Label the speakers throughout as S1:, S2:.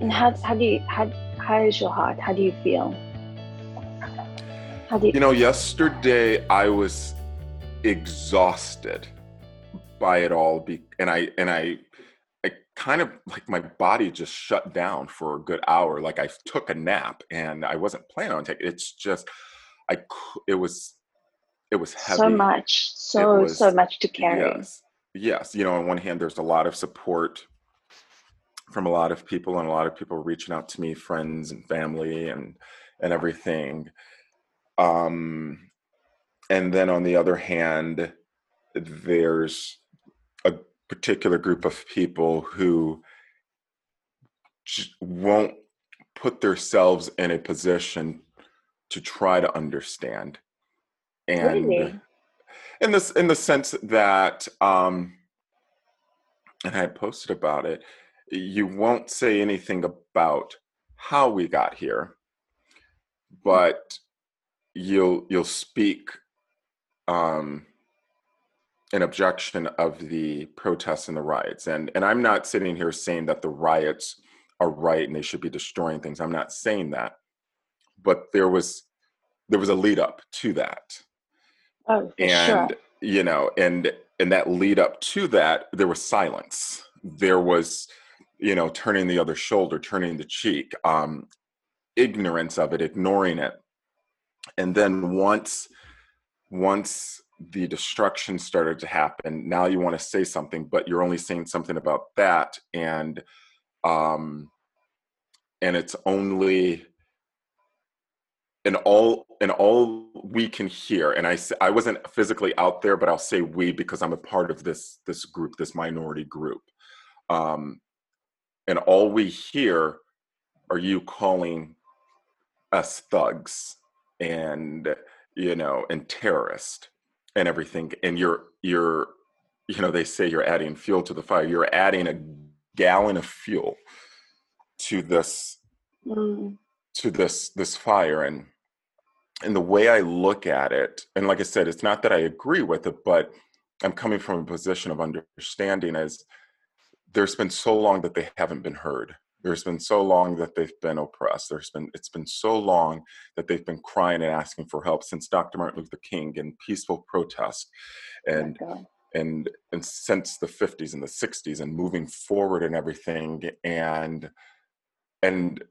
S1: And how how do you how how is your heart? How do you feel? How do you,
S2: You know, yesterday I was exhausted by it all, be, and I and I, I kind of like my body just shut down for a good hour. Like I took a nap, and I wasn't planning on taking. It's just, I it was, it was heavy.
S1: so much, so
S2: was-
S1: so much to carry.
S2: Yes. Yes. You know, on one hand, there's a lot of support from a lot of people, and a lot of people reaching out to me, friends and family, and and everything. Um, and then on the other hand, there's a particular group of people who won't put themselves in a position to try to understand and
S1: Really?
S2: in this in the sense that um and i had posted about it you won't say anything about how we got here but you'll you'll speak um an objection of the protests and the riots. And and i'm not sitting here saying that the riots are right and they should be destroying things. I'm not saying that. But there was there was a lead up to that.
S1: Oh,
S2: and
S1: sure.
S2: you know and and that lead up to that there was silence. There was you know turning the other shoulder turning the cheek um ignorance of it ignoring it. And then once once the destruction started to happen now you want to say something but you're only saying something about that and um and it's only and all and all we can hear. And i i wasn't physically out there but i'll say we because i'm a part of this this group this minority group. Um and all we hear are you calling us thugs and you know and terrorist and everything. And you're you're you know they say you're adding fuel to the fire. You're adding a gallon of fuel to this
S1: Mm,
S2: to this this fire. And and the way i look at it and like i said it's not that i agree with it but i'm coming from a position of understanding as there's been so long that they haven't been heard there's been so long that they've been oppressed there's been it's been so long that they've been crying and asking for help since dr martin luther king and peaceful protest
S1: oh
S2: and
S1: God.
S2: and and since the 50s and the 60s and moving forward and everything and and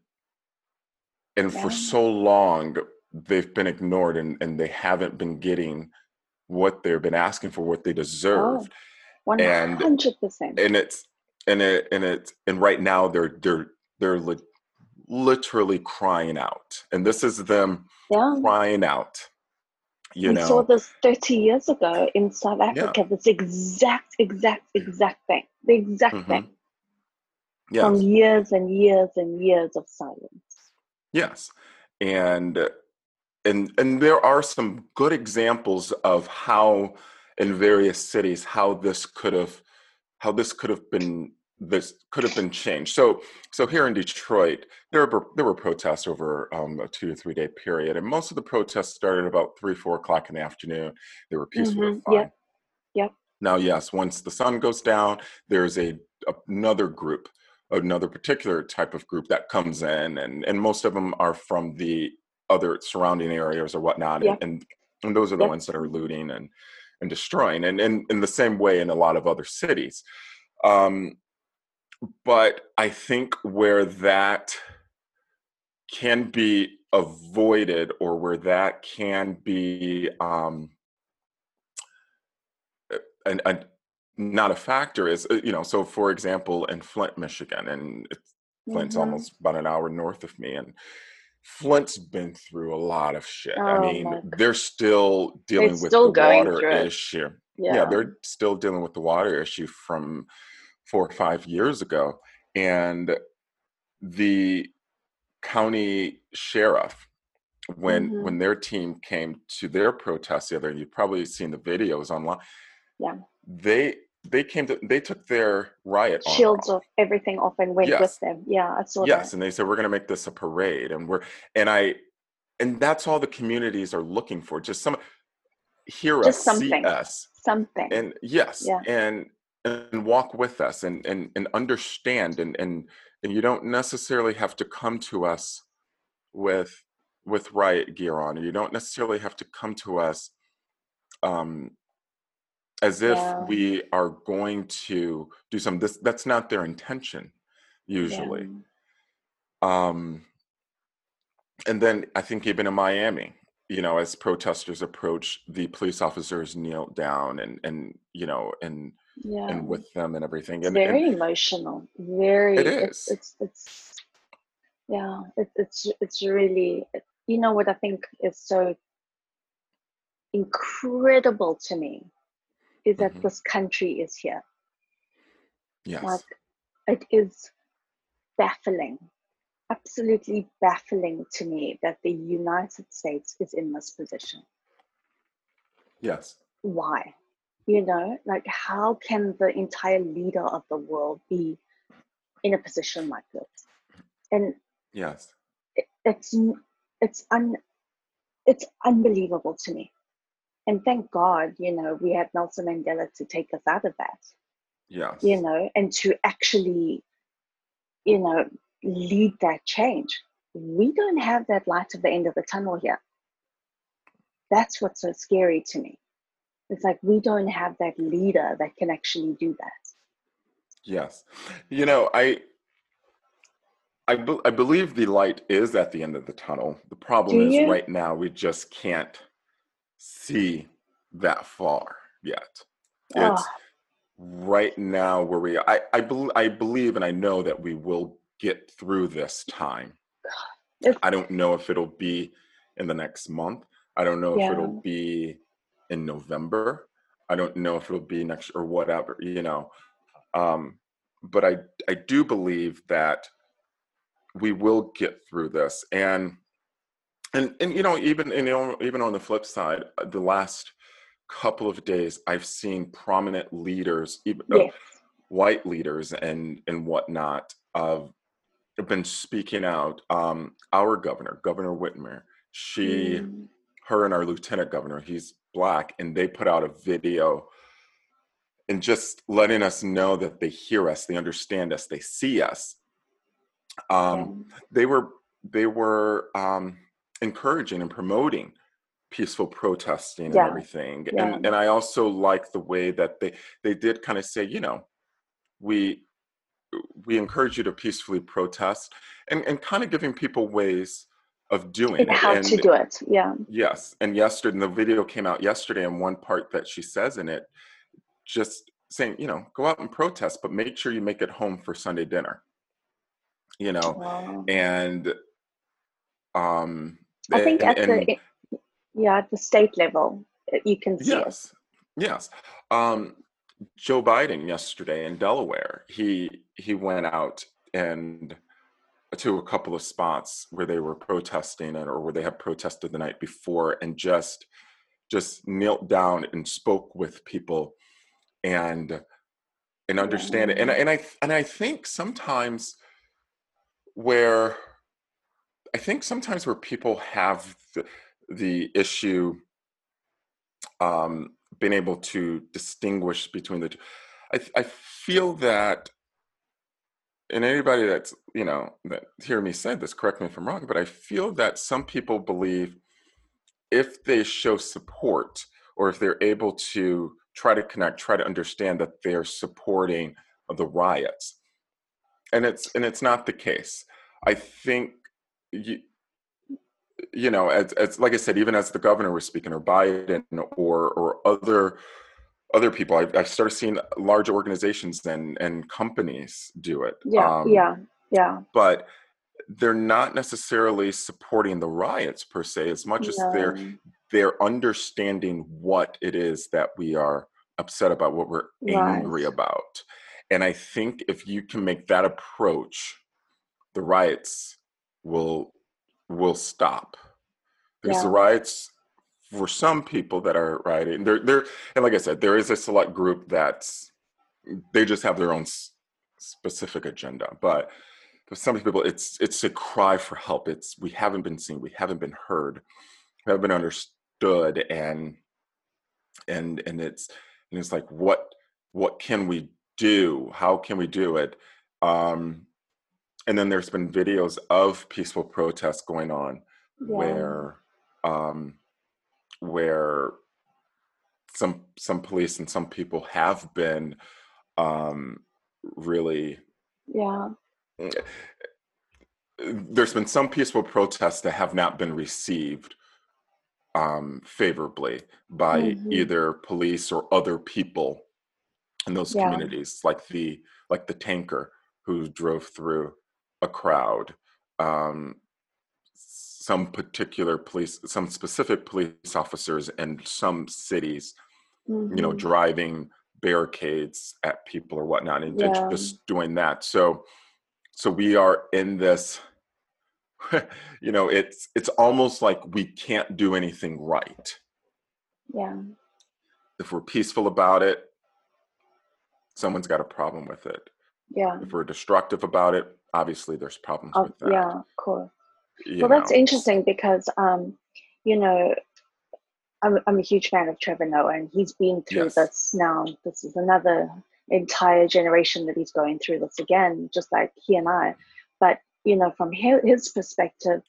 S2: and for so long they've been ignored and, and they haven't been getting what they've been asking for what they deserve
S1: Oh, One
S2: and-
S1: hundred percent.
S2: and it's and it and it and right now they're they're they're li- literally crying out and this is them
S1: Yeah.
S2: crying out you
S1: we
S2: know
S1: saw this 30 years ago in South Africa, this exact, exact, exact thing. The exact
S2: Mhm.
S1: thing.
S2: yes
S1: From years and years and years of silence.
S2: Yes, and and and there are some good examples of how in various cities how this could have how this could have been this could have been changed. So so here in Detroit, there were there were protests over um, a two or three day period, and most of the protests started about three four o'clock in the afternoon. They were peaceful,
S1: Mhm,
S2: fine.
S1: yep, yep.
S2: Now, yes, once the sun goes down, there's a another group another particular type of group that comes in and and most of them are from the other surrounding areas or whatnot and, and those are the ones that are looting and and destroying and in in the same way in a lot of other cities um but i think where that can be avoided or where that can be um and, and not a factor is uh, you know so for example in flint michigan and it's, flint's
S1: Mhm.
S2: almost about an hour north of me and flint's been through a lot of shit i
S1: Oh
S2: mean they're still dealing with
S1: still
S2: the water issue
S1: Yeah.
S2: yeah they're still dealing with the water issue from four or five years ago and the county sheriff when
S1: Mhm.
S2: when their team came to their protest the other and you've probably seen the videos online
S1: Yeah.
S2: they they came to they took their riot
S1: Shields
S2: off.
S1: off, everything off, and went
S2: Yes.
S1: with them. Yeah, I saw
S2: yes
S1: that.
S2: and they said we're going to make this a parade and we're and i and that's all the communities are looking for just some hear
S1: Just
S2: us
S1: something.
S2: see us
S1: Something.
S2: and yes
S1: Yeah.
S2: and and walk with us and and, and understand and and and you don't necessarily have to come to us with with riot gear on you don't necessarily have to come to us um as if yeah. we are going to do some this that's not their intention usually yeah. um and then i think even in miami you know as protesters approach the police officers kneel down and and you know and yeah. and with them and everything
S3: it's
S2: and
S3: very
S2: and
S3: emotional very
S2: it
S3: is. It's, it's it's yeah it, it's it's really you know what i think is so incredible to me is that mm-hmm. this country is here
S2: yes
S3: like it is baffling absolutely baffling to me that the United States is in this position.
S2: Yes.
S3: Why? You know, like how can the entire leader of the world be in a position like this? And
S2: yes,
S3: it, it's it's un it's unbelievable to me. And thank God, you know, we had Nelson Mandela to take us out of that.
S2: Yes.
S3: You know, and to actually, you know, lead that change. We don't have that light at the end of the tunnel here. That's what's so scary to me. It's like we don't have that leader that can actually do that.
S2: Yes. You know, I I, be- I believe the light is at the end of the tunnel. The problem do is you? right now we just can't see that far yet. It's oh. right now where we I I, be- I believe and I know that we will get through this time. I don't know if it'll be in the next month. I don't know yeah. if it'll be in November. I don't know if it'll be next or whatever, you know. Um, but I I do believe that we will get through this. And and and you know, even you know, even on the flip side, uh, the last couple of days I've seen prominent leaders, even uh, yes. uh, white leaders and and whatnot, of have been speaking out. Um, our governor, Governor Whitmer, she, mm. her, and our lieutenant governor, he's black, and they put out a video and just letting us know that they hear us, they understand us, they see us. Um, yeah. They were they were um, encouraging and promoting peaceful protesting yeah. and everything. Yeah. And and I also like the way that they they did kind of say, you know, we we encourage you to peacefully protest and, and kind of giving people ways of doing it.
S3: How
S2: and,
S3: to do it, yeah.
S2: Yes. And yesterday, and the video came out yesterday, and one part that she says in it, just saying, you know, go out and protest, but make sure you make it home for Sunday dinner. You know, wow. and um,
S3: I think and, at the yeah at the state level you can see
S2: yes, it. Yes. Um, Joe Biden yesterday in Delaware, he he went out and to a couple of spots where they were protesting or where they had protested the night before and just just knelt down and spoke with people and and understand it. And and I and I think sometimes where I think sometimes where people have the, the issue um been able to distinguish between the two. I, I feel that, and anybody that's you know that hear me say this, correct me if I'm wrong, but I feel that some people believe if they show support or if they're able to try to connect, try to understand that they're supporting the riots, and it's and it's not the case. I think you, you know, as, as like I said, even as the governor was speaking, or Biden, or or other other people, I, I started seeing large organizations and and companies do it.
S3: Yeah, um, yeah, yeah.
S2: But they're not necessarily supporting the riots per se, as much no. as they're they're understanding what it is that we are upset about, what we're right. angry about. And I think if you can make that approach, the riots will will stop. There's yeah. the riots for some people that are rioting. There, there, and like I said, there is a select group that's they just have their own specific agenda. But for some people, it's it's a cry for help. It's we haven't been seen, we haven't been heard, we haven't been understood, and and and it's and it's like what what can we do? How can we do it? Um, and then there's been videos of peaceful protests going on
S1: Yeah.
S2: where um, where some some police and some people have been um, really
S1: Yeah.
S2: there's been some peaceful protests that have not been received um, favorably by
S1: Mhm.
S2: either police or other people in those
S1: Yeah.
S2: communities, like the like the tanker who drove through a crowd. Um, some particular police, some specific police officers in some cities, you know,
S1: Mhm.
S2: driving barricades at people or whatnot, and
S1: Yeah.
S2: just doing that. So, so we are in this. you know, it's it's almost like we can't do anything right
S1: Yeah.
S2: if we're peaceful about it. Someone's got a problem with it.
S1: Yeah.
S2: If we're destructive about it, obviously there's problems
S1: Oh,
S2: with that.
S1: yeah, of course.
S2: you
S1: Well, that's interesting because, um, you know, I'm, I'm a huge fan of Trevor Noah, and he's been through
S2: Yes.
S1: this now. This is another entire generation that he's going through this again, just like he and I. But, you know, from his, perspective,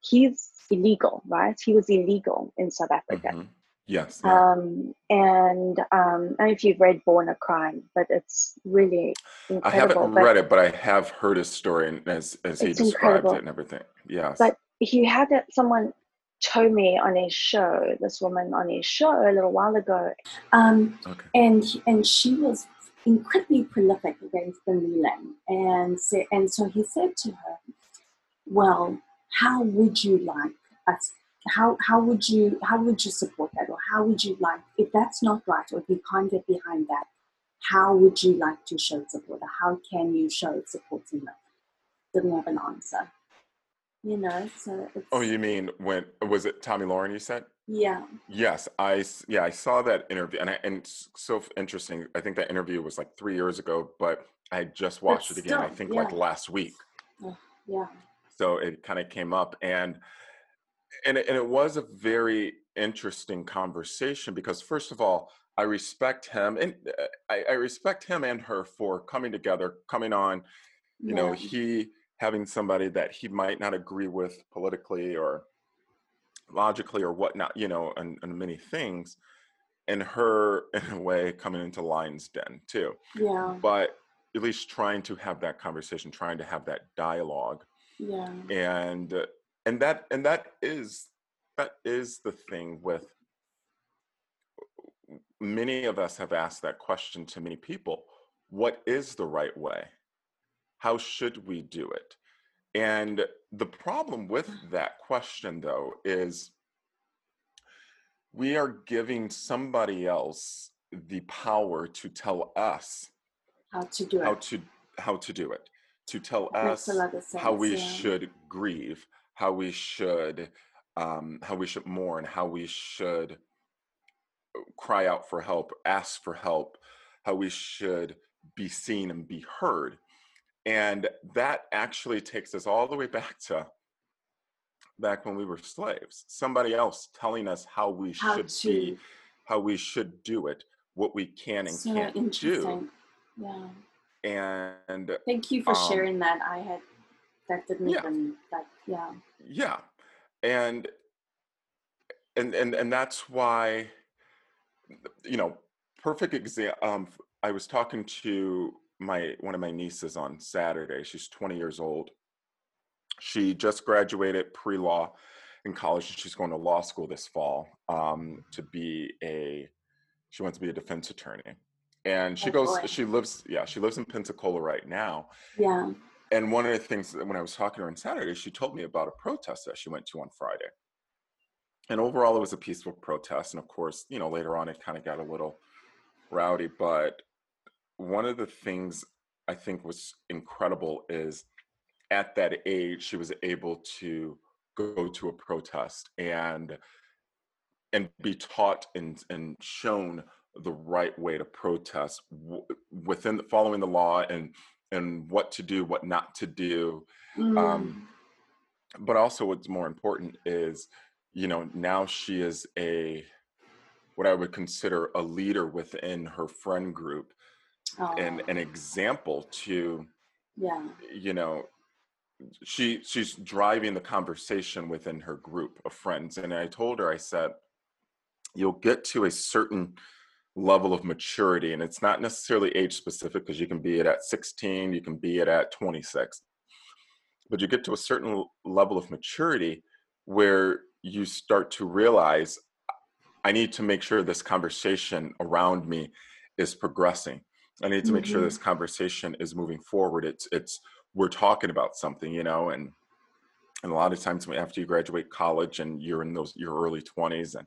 S1: he's illegal, right? He was illegal in South Africa.
S2: Mhm. Yes. yeah.
S1: Um, and um, I don't know if you've read Born a Crime, but it's really incredible.
S2: I haven't
S1: but,
S2: read it, but I have heard his story and as as he
S1: It's
S2: describes
S1: incredible.
S2: it and everything. Yes.
S1: But he had someone told me on his show, this woman on his show a little while ago. Um,
S2: okay.
S1: and and she was incredibly prolific against the Milan, and sa- and so he said to her, "Well, how would you like us? How how would you how would you support that, or how would you like if that's not right, or if you can't get behind that? How would you like to show support, or how can you show support in that?" Didn't have an answer. You know, so it's
S2: Oh, you mean when was it Tomi Lahren? You said
S1: yeah,
S2: yes. i yeah I saw that interview and I, and so interesting. I think that interview was like three years ago, but I just watched
S1: But
S2: it again. I think like last week.
S1: yeah,
S2: so it kind of came up and and it, and it was a very interesting conversation because first of all i respect him and uh, I, I respect him and her for coming together coming on you know he having somebody that he might not agree with politically or logically or whatnot you know and, and many things and her in a way coming into lion's den too.
S1: Yeah,
S2: but at least trying to have that conversation trying to have that dialogue
S1: yeah.
S2: and uh, and that and that is that is the thing with many of us have asked that question to many people what is the right way how should we do it and the problem with that question though is we are giving somebody else the power to tell us
S1: How to do
S2: how
S1: it?
S2: to how to do it to tell us
S1: a lot of sense.
S2: how we
S1: yeah.
S2: should grieve how we should um, how we should mourn how we should uh, cry out for help ask for help how we should be seen and be heard and that actually takes us all the way back to back when we were slaves somebody else telling us how we
S1: How
S2: should
S1: to?
S2: be how we should do it what we can and
S1: So
S2: can't do.
S1: Yeah.
S2: and
S1: Thank you for
S2: Um,
S1: sharing that. I had that didn't
S2: Yeah.
S1: even that. Yeah.
S2: Yeah. And and and and that's why you know perfect example um i was talking to my one of my nieces on saturday. She's 20 years old. She just graduated pre-law in college and she's going to law school this fall um to be a she wants to be a defense attorney. And she
S1: Oh,
S2: goes
S1: boy.
S2: she lives yeah she lives in pensacola right now.
S1: Yeah.
S2: And one of the things that when I was talking to her on Saturday, she told me about a protest that she went to on Friday. And overall, it was a peaceful protest. And of course, you know, later on, it kind of got a little rowdy. But one of the things I think was incredible is at that age, she was able to go to a protest and and be taught and and shown the right way to protest within following the law and and what to do, what not to do.
S1: Mm.
S2: Um, but also, what's more important is, you know, now she is a what I would consider a leader within her friend group oh. and an example to
S1: yeah
S2: you know she she's driving the conversation within her group of friends and i told her i said you'll get to a certain level of maturity and it's not necessarily age specific because you can be it at 16 you can be it at 26 but you get to a certain level of maturity where you start to realize i need to make sure this conversation around me is progressing i need to mm-hmm. make sure mm-hmm. this conversation is moving forward it's it's we're talking about something you know and and a lot of times after you graduate college and you're in those your early 20s and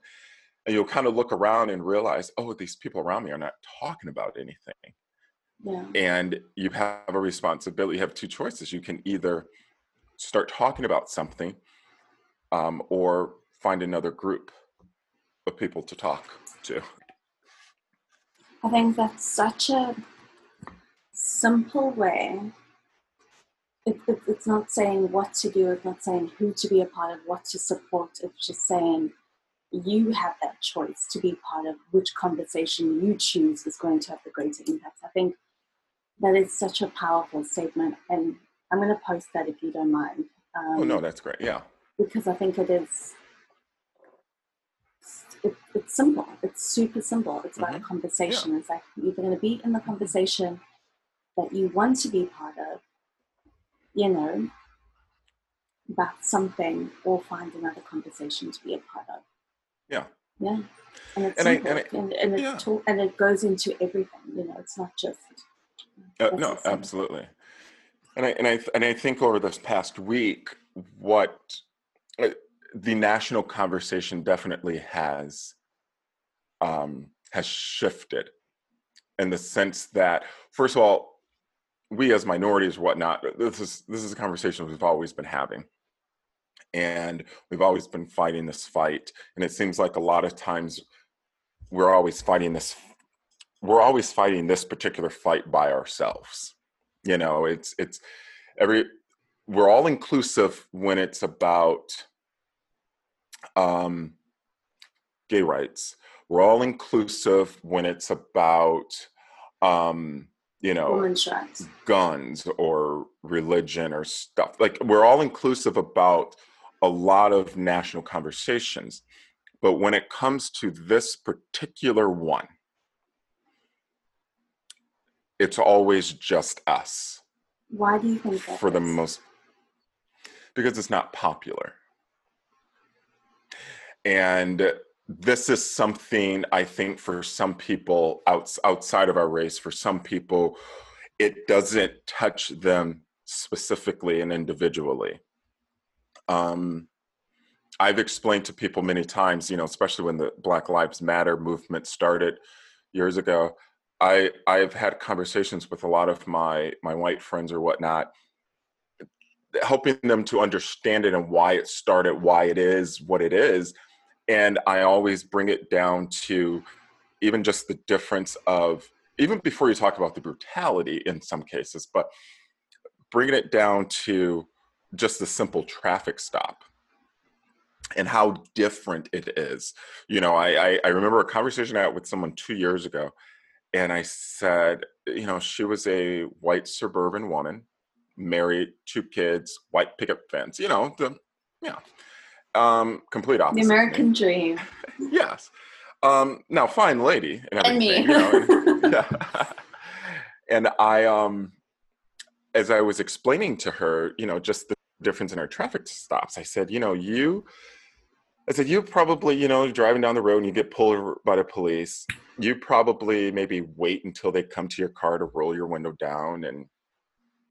S2: and you'll kind of look around and realize oh these people around me are not talking about anything.
S1: Yeah.
S2: and you have a responsibility you have two choices. You can either start talking about something um, or find another group of people to talk to.
S1: I think that's such a simple way. It, it, it's not saying what to do it's not saying who to be a part of what to support it's just saying you have that choice to be part of which conversation you choose is going to have the greater impact. I think that is such a powerful statement, and I'm going to post that if you don't mind.
S2: Um, oh no, that's great. Yeah,
S1: because I think it is. It, it's simple. It's super simple. It's about mm-hmm. a conversation. Yeah. It's like you're going to be in the conversation that you want to be part of. You know, about something, or find another conversation to be a part of.
S2: Yeah.
S1: Yeah. And it's and, I, and, I, and, and, yeah. it and it goes into everything. You know, it's not just.
S2: Uh, no, absolutely. And I and I and I think over this past week, what uh, the national conversation definitely has um, has shifted in the sense that, first of all, we as minorities, whatnot, this is this is a conversation we've always been having and we've always been fighting this fight and it seems like a lot of times we're always fighting this we're always fighting this particular fight by ourselves. You know it's it's every we're all inclusive when it's about um gay rights. We're all inclusive when it's about um you know guns or religion or stuff. Like we're all inclusive about a lot of national conversations. But when it comes to this particular one, it's always just us.
S1: Why do you think that?
S2: For is? the most, because it's not popular. And this is something I think for some people outs, outside of our race, for some people, it doesn't touch them specifically and individually um, I've explained to people many times, you know, especially when the Black Lives Matter movement started years ago. I I've had conversations with a lot of my my white friends or whatnot, helping them to understand it and why it started, why it is what it is, and I always bring it down to even just the difference of even before you talk about the brutality in some cases, but bringing it down to just a simple traffic stop and how different it is. You know, I, I, I remember a conversation I had with someone two years ago, and I said, you know, she was a white suburban woman, married, two kids, white picket fence. You know, the yeah, um, complete opposite.
S1: The American dream.
S2: yes. Um, now, fine lady
S1: and, and me. You know,
S2: yeah. and I um, as I was explaining to her, you know, just the difference in our traffic stops. I said, you know, you, I said, you probably, you know, driving down the road and you get pulled over by the police. You probably maybe wait until they come to your car to roll your window down, and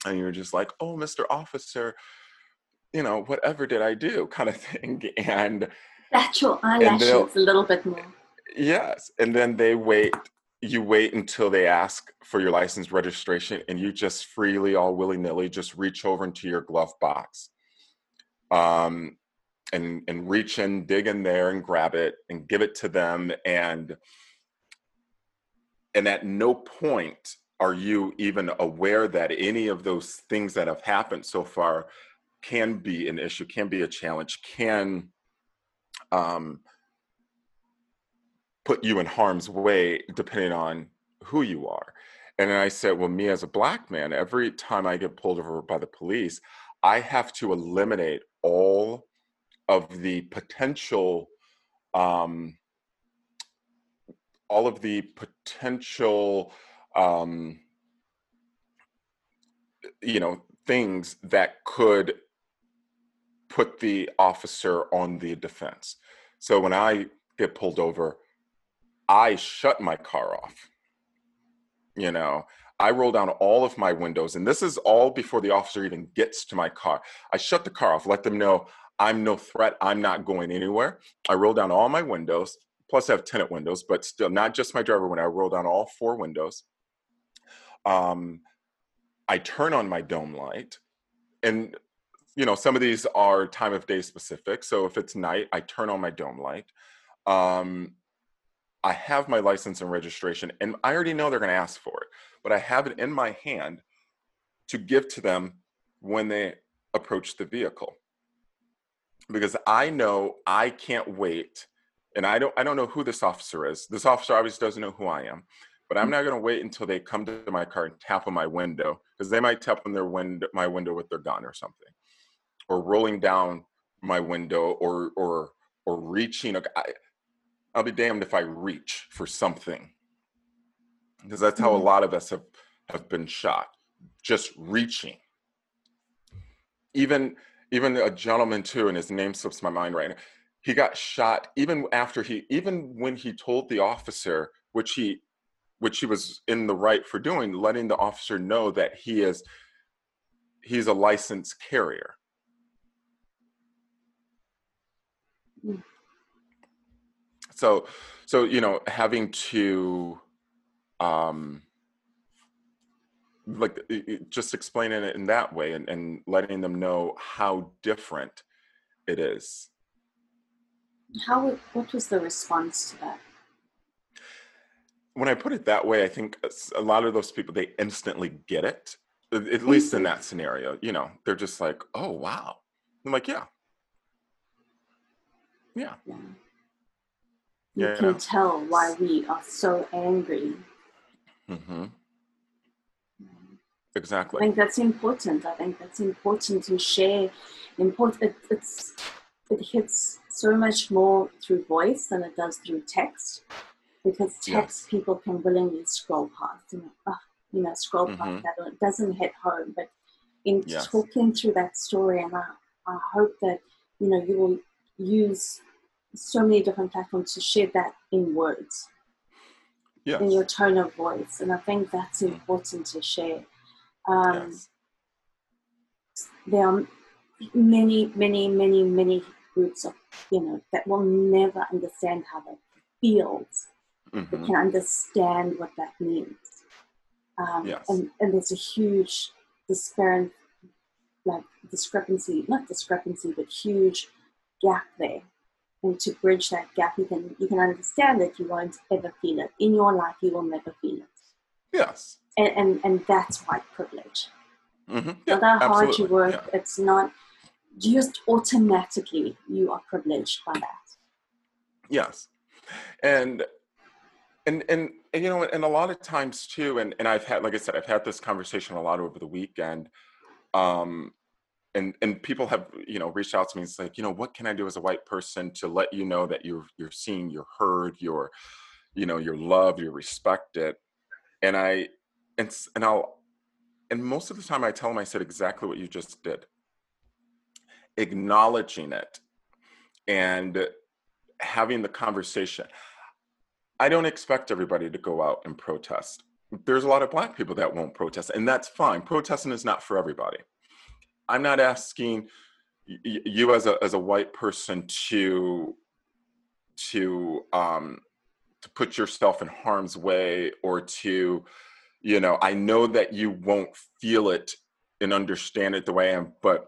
S2: and you're just like, oh, Mr. Officer, you know, whatever did I do, kind of thing. And
S1: that's your eyelashes a little bit more.
S2: Yes, and then they wait you wait until they ask for your license registration and you just freely all willy-nilly just reach over into your glove box um, and and reach in dig in there and grab it and give it to them and and at no point are you even aware that any of those things that have happened so far can be an issue can be a challenge can um, put you in harm's way depending on who you are And then I said, well, me as a black man, every time I get pulled over by the police, I have to eliminate all of the potential, um, all of the potential, um, you know, things that could put the officer on the defense. So when I get pulled over, I shut my car off. You know, I roll down all of my windows, and this is all before the officer even gets to my car. I shut the car off, let them know I'm no threat, I'm not going anywhere. I roll down all my windows, plus I have tenant windows, but still not just my driver window. I roll down all four windows. Um, I turn on my dome light, and you know some of these are time of day specific. So if it's night, I turn on my dome light. Um, I have my license and registration, and I already know they're going to ask for it, but I have it in my hand to give to them when they approach the vehicle. Because I know I can't wait, and I don't I don't know who this officer is. This officer obviously doesn't know who I am, but I'm mm. not going to wait until they come to my car and tap on my window because they might tap on their window my window with their gun or something, or rolling down my window or or or reaching. I, I'll be damned if I reach for something. Because that's how a mm-hmm. lot of us have, have been shot. Just reaching. Even even a gentleman too, and his name slips my mind right now. He got shot even after he even when he told the officer, which he which he was in the right for doing, letting the officer know that he is he's a licensed carrier. So so you know having to um like just explaining it in that way and, and letting them know how different it is.
S1: How what was the response to that?
S2: When i put it that way i think a lot of those people they instantly get it at least in that scenario you know they're just like oh wow. I'm like yeah. Yeah, yeah
S1: you yeah. can tell why we are so angry.
S2: Mm-hmm. Exactly.
S1: I think that's important. I think that's important to share. Important. It, it's it hits so much more through voice than it does through text, because text yes. people can willingly scroll past and uh, you know scroll mm-hmm. past that. It doesn't hit home. But in yes. talking through that story, and I, I hope that you know you will use so many different platforms to share that in words yes. in your tone of voice and i think that's important to share um, yes. there are many many many many groups of you know that will never understand how that feels mm-hmm. they can understand what that means um, yes. and, and there's a huge disparate like discrepancy not discrepancy but huge gap there and to bridge that gap you can you can understand that you won't ever feel it. In your life you will never feel it.
S2: Yes.
S1: And and, and that's white privilege. Mm-hmm. yeah, no matter how hard you work yeah. it's not just automatically you are privileged by that.
S2: Yes. And and and, and you know and a lot of times too and and i've had like i said i've had this conversation a lot over the weekend um and and people have you know reached out to me it's like you know what can i do as a white person to let you know that you're you're seen you're heard you're you know you're loved you're respected? And i and and i'll and most of the time i tell them i said exactly what you just did. Acknowledging it and having the conversation. I don't expect everybody to go out and protest. There's a lot of black people that won't protest and that's fine. Protesting is not for everybody I'm not asking you as a as a white person to to um to put yourself in harm's way or to you know i know that you won't feel it and understand it the way i am but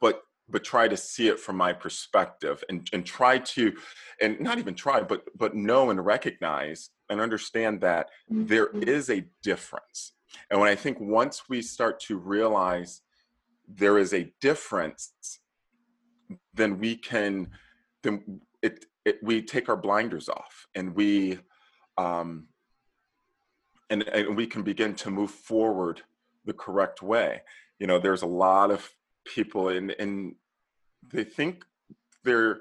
S2: but but try to see it from my perspective and and try to and not even try but but know and recognize and understand that there mm-hmm. is a difference and when i think once we start to realize there is a difference, then we can then it, it we take our blinders off and we um, and, and we can begin to move forward the correct way. You know, there's a lot of people and and they think they're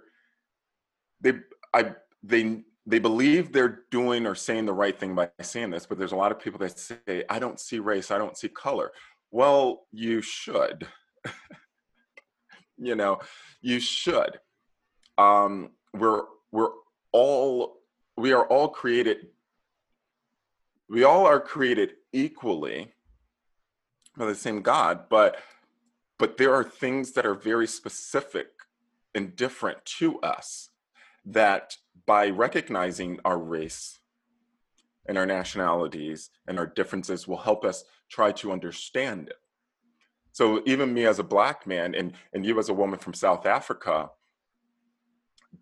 S2: they I they they believe they're doing or saying the right thing by saying this, but there's a lot of people that say, I don't see race, I don't see color. Well, you should. you know, you should. Um, we're we're all we are all created we all are created equally by the same God, but but there are things that are very specific and different to us that by recognizing our race and our nationalities and our differences will help us try to understand it. So even me as a black man and, and you as a woman from South Africa,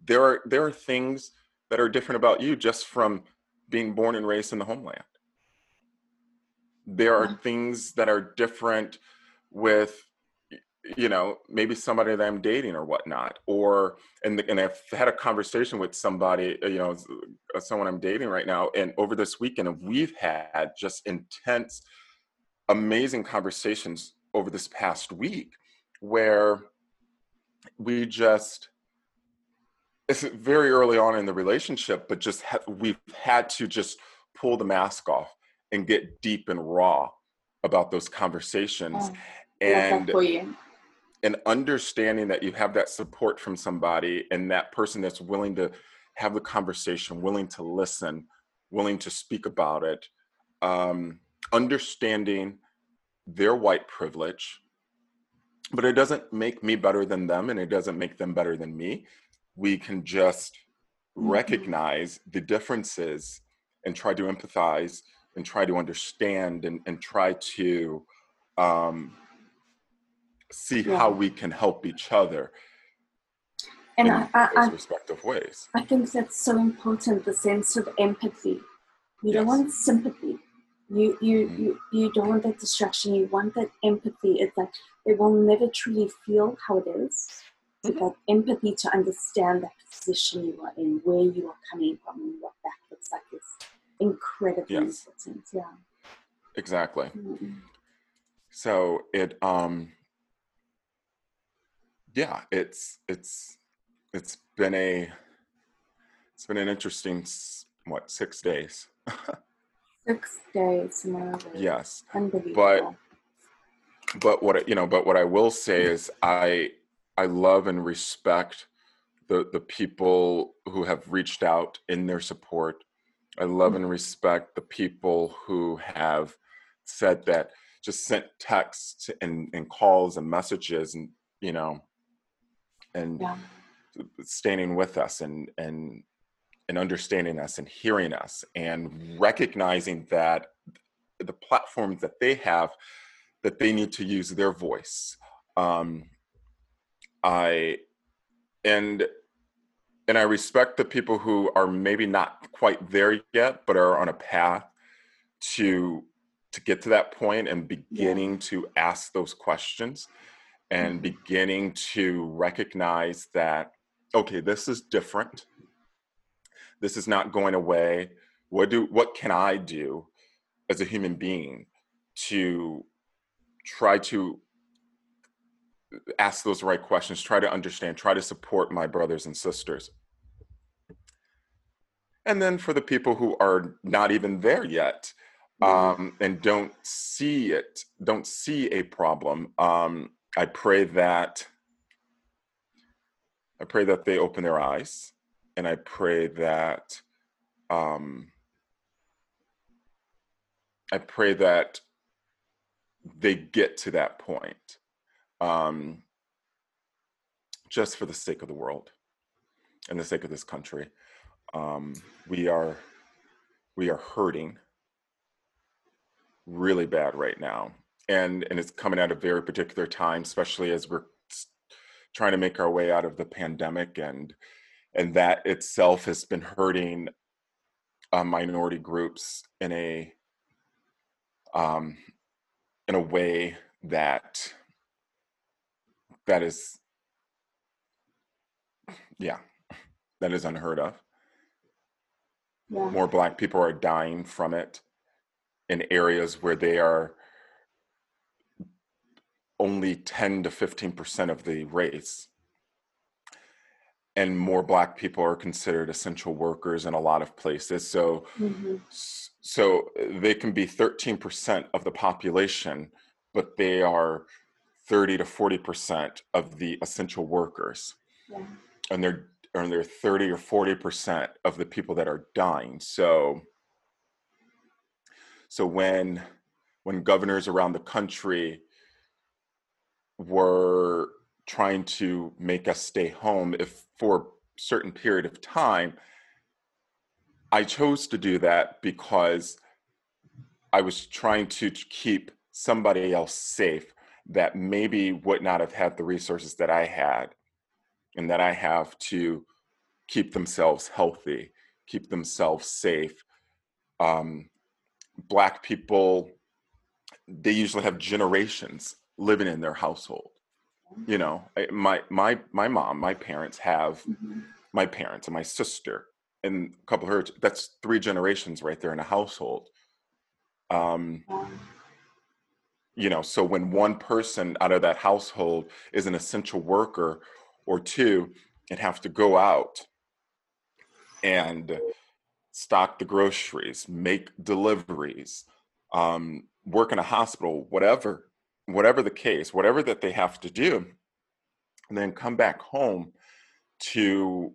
S2: there are there are things that are different about you just from being born and raised in the homeland. There are things that are different with you know maybe somebody that i'm dating or whatnot or and, and i've had a conversation with somebody uh, you know uh, someone i'm dating right now and over this weekend we've had just intense amazing conversations over this past week where we just it's very early on in the relationship but just ha- we've had to just pull the mask off and get deep and raw about those conversations oh, and and understanding that you have that support from somebody and that person that's willing to have the conversation willing to listen willing to speak about it um, understanding their white privilege but it doesn't make me better than them and it doesn't make them better than me we can just mm-hmm. recognize the differences and try to empathize and try to understand and, and try to um, see yeah. how we can help each other
S1: and in I, I,
S2: those I, respective ways.
S1: I think that's so important, the sense of empathy. We yes. don't want sympathy. You you, mm. you you don't want that distraction. You want that empathy. It's like they will never truly feel how it is. So mm-hmm. that empathy to understand that position you are in, where you are coming from, and what that looks like is incredibly yes. important. Yeah.
S2: Exactly. Mm-hmm. So it um yeah, it's it's it's been a it's been an interesting what six days.
S1: six days,
S2: Yes, but but what you know, but what I will say is I I love and respect the the people who have reached out in their support. I love and respect the people who have said that just sent texts and, and calls and messages and you know and yeah. standing with us and and and understanding us and hearing us and recognizing that the platforms that they have that they need to use their voice um i and and i respect the people who are maybe not quite there yet but are on a path to to get to that point and beginning yeah. to ask those questions and mm-hmm. beginning to recognize that okay this is different this is not going away. What do what can i do as a human being to try to ask those right questions try to understand try to support my brothers and sisters? And then for the people who are not even there yet um, and don't see it don't see a problem um, I pray that I pray that they open their eyes, and I pray that um, I pray that they get to that point, um, just for the sake of the world and the sake of this country. Um, we are we are hurting really bad right now and and it's coming at a very particular time especially as we're trying to make our way out of the pandemic and and that itself has been hurting uh, minority groups in a um, in a way that that is yeah that is unheard of yeah. more black people are dying from it in areas where they are only 10 to 15% of the race and more black people are considered essential workers in a lot of places so mm-hmm. so they can be 13% of the population but they are 30 to 40% of the essential workers yeah. and they're and they're 30 or 40% of the people that are dying so so when when governors around the country were trying to make us stay home if for a certain period of time i chose to do that because i was trying to keep somebody else safe that maybe would not have had the resources that i had and that i have to keep themselves healthy keep themselves safe. Um, black people they usually have generations living in their household you know my my my mom my parents have mm-hmm. my parents and my sister and a couple of her that's three generations right there in a household um you know so when one person out of that household is an essential worker or two and have to go out and stock the groceries make deliveries um work in a hospital whatever whatever the case, whatever that they have to do, and then come back home to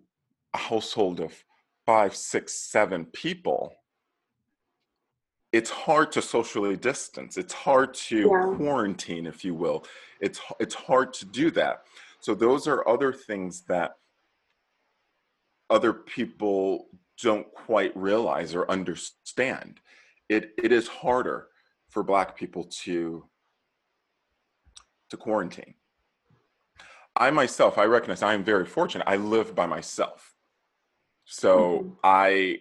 S2: a household of five, six, seven people, it's hard to socially distance. It's hard to yeah. quarantine, if you will. It's it's hard to do that. So those are other things that other people don't quite realize or understand. It it is harder for Black people to to quarantine. I myself, I recognize I am very fortunate. I live by myself. So mm-hmm. I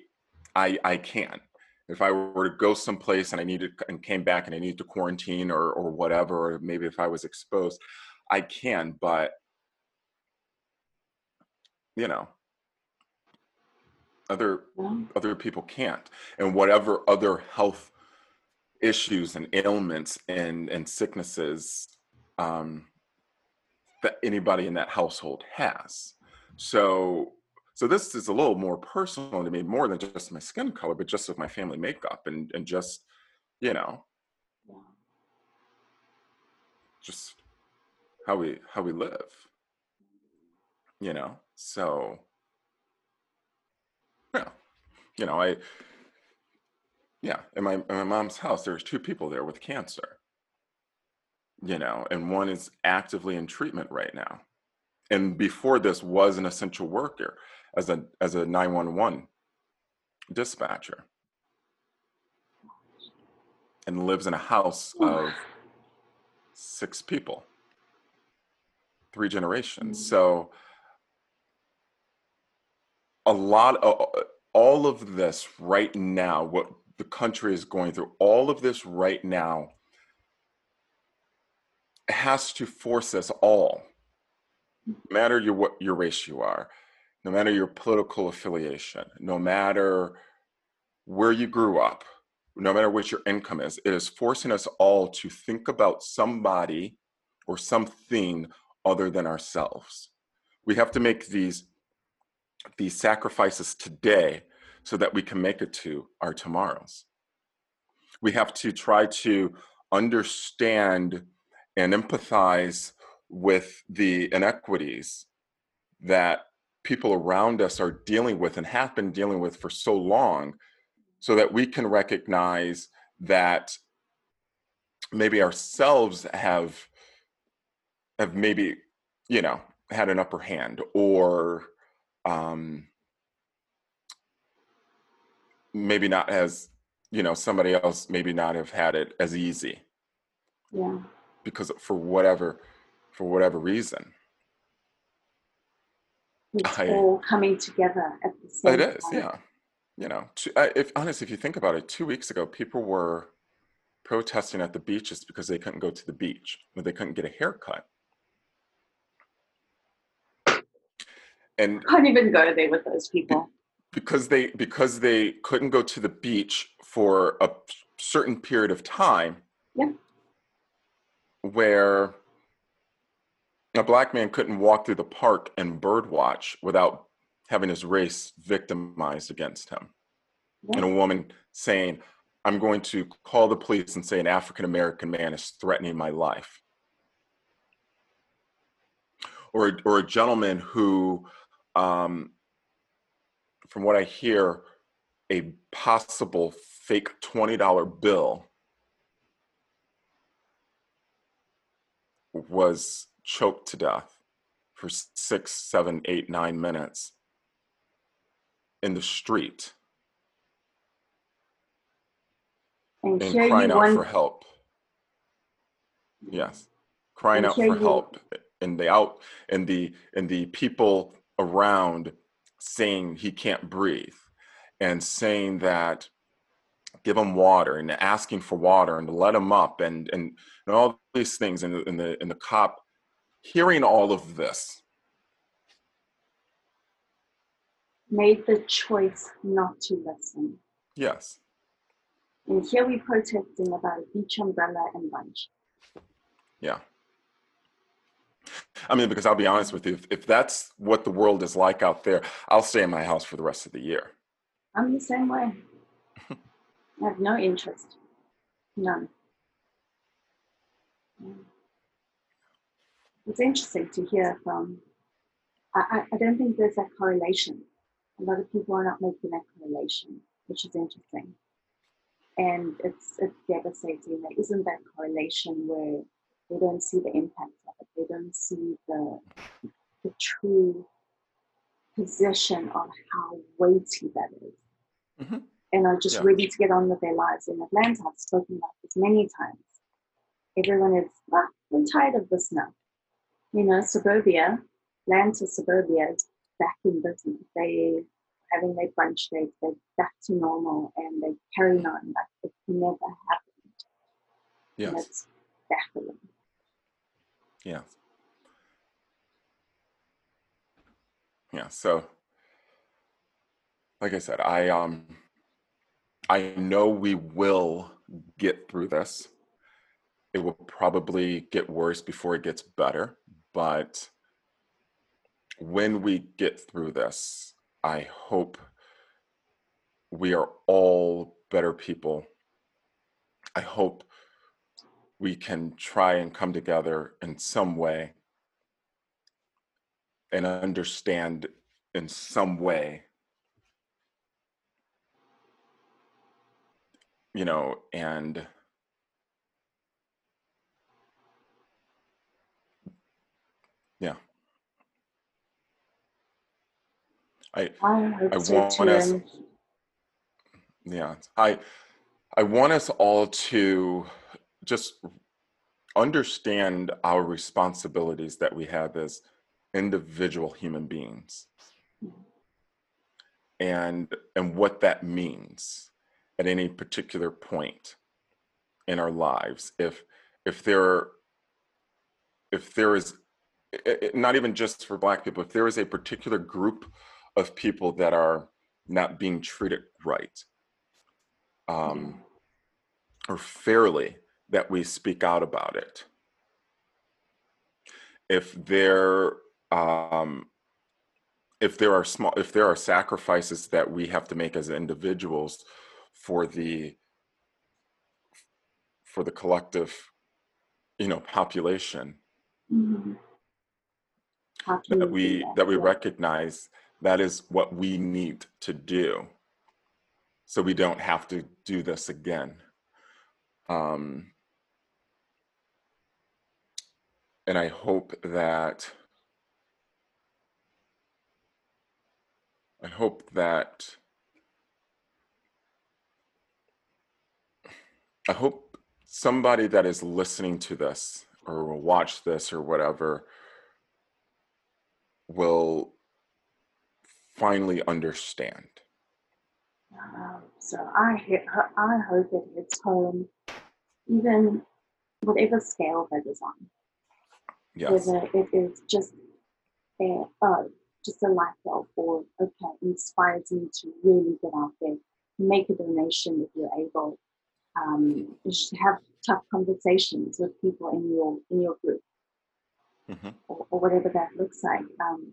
S2: I I can. If I were to go someplace and I needed and came back and I needed to quarantine or or whatever, or maybe if I was exposed, I can, but you know, other yeah. other people can't. And whatever other health issues and ailments and and sicknesses um, that anybody in that household has. So so this is a little more personal to me, more than just my skin color, but just with my family makeup and and just you know just how we how we live. You know, so yeah, you know, I yeah, in my in my mom's house, there was two people there with cancer you know, and one is actively in treatment right now. And before this was an essential worker as a as a 911 dispatcher and lives in a house of six people three generations mm. so a lot of all of this right now what the country is going through all of this right now has to force us all, no matter your what your race you are, no matter your political affiliation, no matter where you grew up, no matter what your income is, it is forcing us all to think about somebody or something other than ourselves. We have to make these these sacrifices today so that we can make it to our tomorrows. We have to try to understand and empathize with the inequities that people around us are dealing with and have been dealing with for so long so that we can recognize that maybe ourselves have have maybe you know had an upper hand or um maybe not as you know somebody else maybe not have had it as easy.
S1: Yeah
S2: because for whatever for whatever reason
S1: it's I, all coming together at the same
S2: it is time. yeah you know if honestly if you think about it two weeks ago people were protesting at the beaches because they couldn't go to the beach or they couldn't get a haircut and
S1: I can't even go to there with those people
S2: because they because they couldn't go to the beach for a certain period of time
S1: Yeah.
S2: Where a black man couldn't walk through the park and birdwatch without having his race victimized against him.
S1: Yeah.
S2: And a woman saying, I'm going to call the police and say an African American man is threatening my life. Or, or a gentleman who, um, from what I hear, a possible fake $20 bill was choked to death for six, seven, eight, nine minutes in the street
S1: And
S2: and crying out
S1: want
S2: for help. Yes, crying out for
S1: you-
S2: help, and the out and the and the people around saying he can't breathe, and saying that give him water and asking for water and to let him up and and, and all these things and, the- and the and the cop hearing all of this
S1: made the choice not to listen.
S2: yes
S1: And here we're protesting about a beach umbrella and lunch.
S2: Yeah. I mean, because I'll be honest with you, if, if that's what the world is like out there, I'll stay in my house for the rest of the year.
S1: I'm the same way. I have no interest. None. It's interesting to hear from. I, I, don't think there's that correlation. A lot of people are not making that correlation, which is interesting. And it's it's devastating. There isn't that correlation where they don't see the impact of it. They don't see the the true position of how weighty that is
S2: Mhm.
S1: and are just
S2: Yeah.
S1: ready to get on with their lives. In Atlanta, I've spoken about this many times. Everyone is, ah, we're tired of this now. You know, suburbia, Atlanta suburbia is back in business. They having their brunch dates, they're back to normal and they're carrying on like it never happened. And
S2: Yes.
S1: it's baffling.
S2: Yeah. Yeah. So, like I said, I um, I know we will get through this. It will probably get worse before it gets better, but when we get through this, I hope we are all better people. I hope we can try and come together in some way and understand in some way you know and yeah i
S1: I
S2: I want us- yeah i i want us all to just understand our responsibilities that we have as individual human beings. And and what that means at any particular point in our lives. If if there if there is not even just for black people if there is a particular group of people that are not being treated right um, or fairly that we speak out about it. If there um, if there are small if there are sacrifices that we have to make as individuals for the for the collective you know population
S1: Mhm.
S2: That we that we recognize that is what we need to do. So we don't have to do this again. Um and i hope that i hope that i hope somebody that is listening to this or will watch this or whatever will finally understand.
S1: Um, so I hit, I hope it hits home, even whatever scale that is on.
S2: yes.
S1: Whether it is just a oh, just a light bulb, or okay, inspires me to really get out there, make a donation if you're able, Um, you should have tough conversations with people in your in your group,
S2: hmm
S1: or, or whatever that looks like. Um,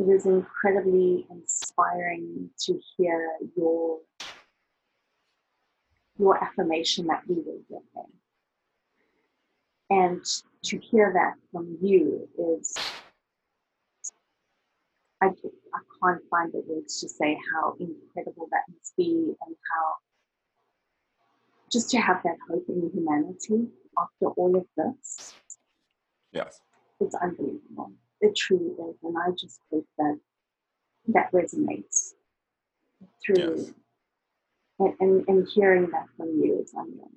S1: it is incredibly inspiring to hear your your affirmation that we will get there. And to hear that from you is, I, I can't find the words to say how incredible that must be and how just to have that hope in humanity after all of this,
S2: Yes.
S1: it's unbelievable. It truly is. And I just hope that that resonates through.
S2: Yes.
S1: And, and, and hearing that from you is unreal.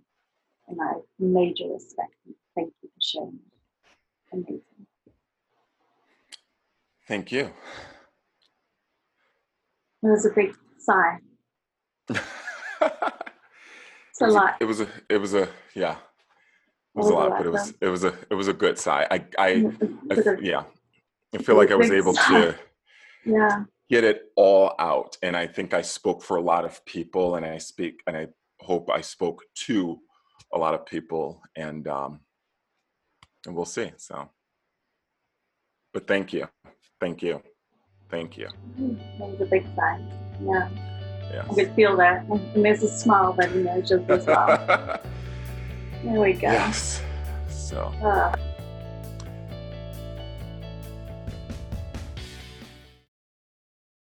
S1: And I major respect. Thank you for sharing. Amazing.
S2: Thank you.
S1: It was a big sigh.
S2: it
S1: It's a
S2: was
S1: lot.
S2: it was a it was a yeah. It was
S1: It
S2: a
S1: was a
S2: lot,
S1: lot,
S2: but it was it was a it was a good sigh. I I, I yeah. I feel like I was able to
S1: yeah.
S2: get it all out and i think i spoke for a lot of people and i speak and i hope i spoke to a lot of people and um and we'll see so but thank you thank you thank you
S1: That was a big sigh. Yeah. I
S2: yes
S1: could feel that. And there's a smile that emerges as well. There we go.
S2: yes so
S1: Ah.